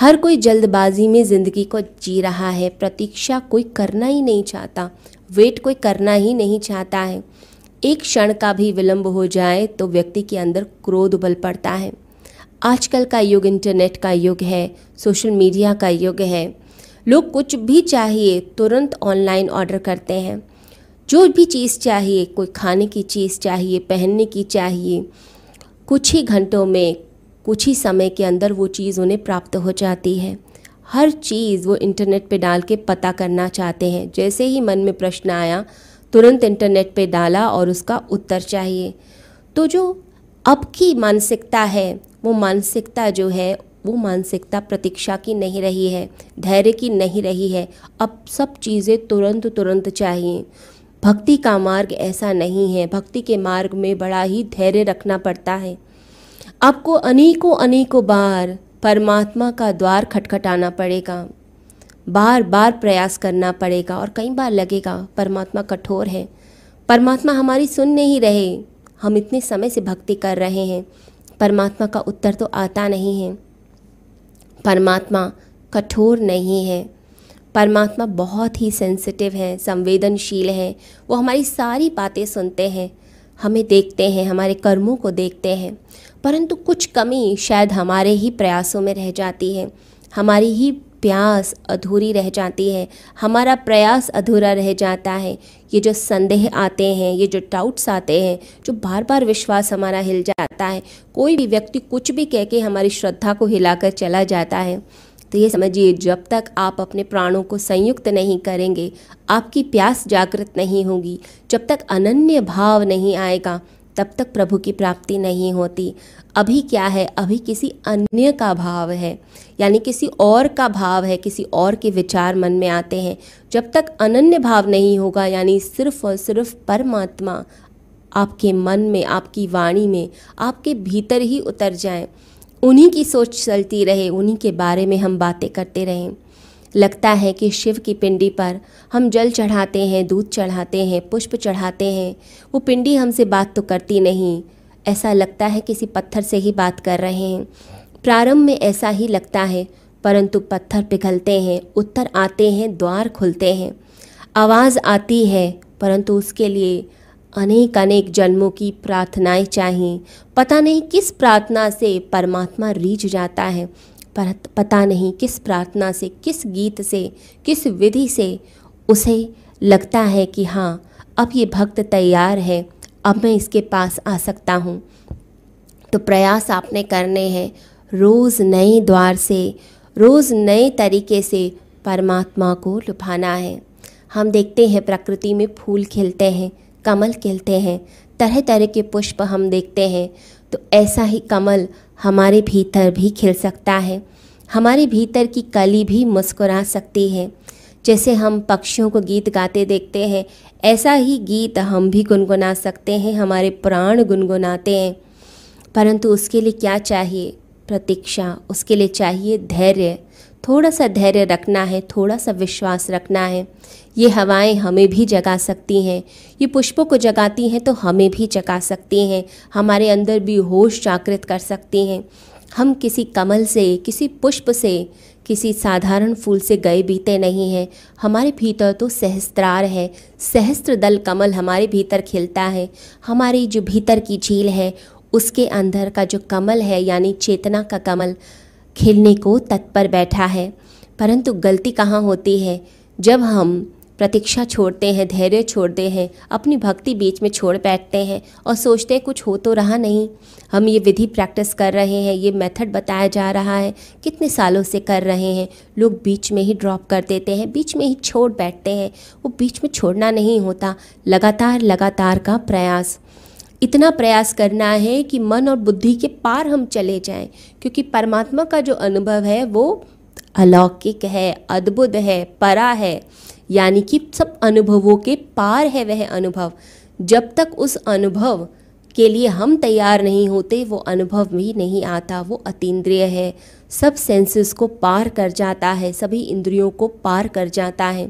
हर कोई जल्दबाजी में ज़िंदगी को जी रहा है, प्रतीक्षा कोई करना ही नहीं चाहता, वेट कोई करना ही नहीं चाहता है। एक क्षण का भी विलंब हो जाए तो व्यक्ति के अंदर क्रोध उबल पड़ता है। आजकल का युग इंटरनेट का युग है, सोशल मीडिया का युग है। लोग कुछ भी चाहिए, तुरंत ऑनलाइन ऑर्डर करते हैं। जो भी चीज़ चाहिए, कोई खाने की चीज़ चाहिए, पहनने की चाहिए, कुछ ही घंटों में कुछ ही समय के अंदर वो चीज़ उन्हें प्राप्त हो जाती है। हर चीज़ वो इंटरनेट पे डाल के पता करना चाहते हैं। जैसे ही मन में प्रश्न आया, तुरंत इंटरनेट पे डाला और उसका उत्तर चाहिए। तो जो अब की मानसिकता है, वो मानसिकता जो है, वो मानसिकता प्रतीक्षा की नहीं रही है, धैर्य की नहीं रही है। अब सब चीज़ें तुरंत तुरंत चाहिए। भक्ति का मार्ग ऐसा नहीं है। भक्ति के मार्ग में बड़ा ही धैर्य रखना पड़ता है। आपको अनेकों अनेकों बार परमात्मा का द्वार खटखटाना पड़ेगा। बार बार प्रयास करना पड़ेगा और कई बार लगेगा, परमात्मा कठोर है। परमात्मा हमारी सुन नहीं रहे। हम इतने समय से भक्ति कर रहे हैं। परमात्मा का उत्तर तो आता नहीं है। परमात्मा कठोर नहीं है। परमात्मा बहुत ही सेंसिटिव है, संवेदनशील है। वो हमारी सारी बातें सुनते हैं। हमें देखते हैं, हमारे कर्मों को देखते हैं। परंतु कुछ कमी शायद हमारे ही प्रयासों में रह जाती है। हमारी ही प्यास अधूरी रह जाती है। हमारा प्रयास अधूरा रह जाता है। ये जो संदेह आते हैं, ये जो डाउट्स आते हैं, जो बार बार विश्वास हमारा हिल जाता है। कोई भी व्यक्ति कुछ भी कह के हमारी श्रद्धा को हिलाकर चला जाता है। तो ये समझिए, जब तक आप अपने प्राणों को संयुक्त नहीं करेंगे, आपकी प्यास जागृत नहीं होगी। जब तक अनन्य भाव नहीं आएगा, तब तक प्रभु की प्राप्ति नहीं होती। अभी क्या है? अभी किसी अन्य का भाव है। यानी किसी और का भाव है, किसी और के विचार मन में आते हैं। जब तक अनन्य भाव नहीं होगा, यानी सिर्फ़ और सिर्फ़ परमात्मा आपके मन में, आपकी वाणी में, आपके भीतर ही उतर जाएँ। उन्हीं की सोच चलती रहे, उन्हीं के बारे में हम बातें करते रहें। लगता है कि शिव की पिंडी पर हम जल चढ़ाते हैं, दूध चढ़ाते हैं, पुष्प चढ़ाते हैं। वो पिंडी हमसे बात तो करती नहीं। ऐसा लगता है किसी पत्थर से ही बात कर रहे हैं। प्रारंभ में ऐसा ही लगता है, परंतु पत्थर पिघलते हैं, उत्तर आते हैं, द्वार खुलते हैं। आवाज़ आती है, परंतु उसके लिए अनेक अनेक जन्मों की प्रार्थनाएँ चाहिए पता नहीं किस प्रार्थना से परमात्मा रीझ जाता है, पर पता नहीं किस प्रार्थना से, किस गीत से, किस विधि से उसे लगता है कि हाँ अब ये भक्त तैयार है, अब मैं इसके पास आ सकता हूँ। तो प्रयास आपने करने हैं, रोज़ नए द्वार से, रोज़ नए तरीके से परमात्मा को लुभाना है। हम देखते हैं प्रकृति में फूल खिलते हैं कमल खिलते हैं तरह तरह के पुष्प हम देखते हैं। तो ऐसा ही कमल हमारे भीतर भी खिल सकता है। हमारे भीतर की कली भी मुस्कुरा सकती है। जैसे हम पक्षियों को गीत गाते देखते हैं, ऐसा ही गीत हम भी गुनगुना सकते हैं, हमारे प्राण गुनगुनाते हैं। परंतु उसके लिए क्या चाहिए? प्रतीक्षा, उसके लिए चाहिए धैर्य। थोड़ा सा धैर्य रखना है थोड़ा सा विश्वास रखना है। ये हवाएँ हमें भी जगा सकती हैं। ये पुष्पों को जगाती हैं तो हमें भी जगा सकती हैं। हमारे अंदर भी होश जागृत कर सकती हैं। हम किसी कमल से, किसी पुष्प से, किसी साधारण फूल से गए बीते नहीं हैं। हमारे भीतर तो सहस्त्रार है। सहस्त्र दल कमल हमारे भीतर खिलता है। हमारी जो भीतर की झील है, उसके अंदर का जो कमल है, यानी चेतना का कमल खिलने को तत्पर बैठा है। परंतु गलती कहाँ होती है? जब हम प्रतीक्षा छोड़ते हैं, धैर्य छोड़ते हैं, अपनी भक्ति बीच में छोड़ बैठते हैं और सोचते हैं कुछ हो तो रहा नहीं। हम ये विधि प्रैक्टिस कर रहे हैं, ये मेथड बताया जा रहा है। कितने सालों से कर रहे हैं? लोग बीच में ही ड्रॉप कर देते हैं, बीच में ही छोड़ बैठते हैं। वो बीच में छोड़ना नहीं होता, लगातार लगातार का प्रयास। इतना प्रयास करना है कि मन और बुद्धि के पार हम चले जाएँ, क्योंकि परमात्मा का जो अनुभव है वो अलौकिक है, अद्भुत है, परा है, यानी कि सब अनुभवों के पार है वह अनुभव। जब तक उस अनुभव के लिए हम तैयार नहीं होते, वो अनुभव भी नहीं आता, वो अतीन्द्रिय है। सब सेंसेस को पार कर जाता है, सभी इंद्रियों को पार कर जाता है।